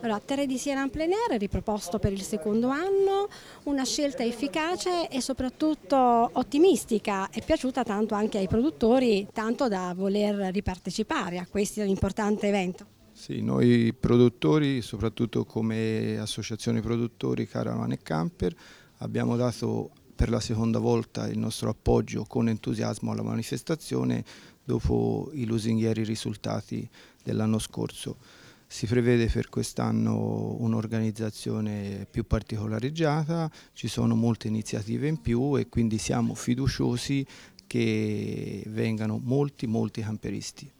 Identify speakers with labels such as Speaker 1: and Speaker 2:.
Speaker 1: Allora, Terre di Siena en plein air riproposto per il secondo anno, una scelta efficace e soprattutto ottimistica, è piaciuta tanto anche ai produttori, tanto da voler ripartecipare a questo importante evento.
Speaker 2: Sì, noi produttori, soprattutto come associazione produttori Caravan e Camper, abbiamo dato per la seconda volta il nostro appoggio con entusiasmo alla manifestazione dopo i lusinghieri risultati dell'anno scorso. Si prevede per quest'anno un'organizzazione più particolareggiata, ci sono molte iniziative in più e quindi siamo fiduciosi che vengano molti molti camperisti.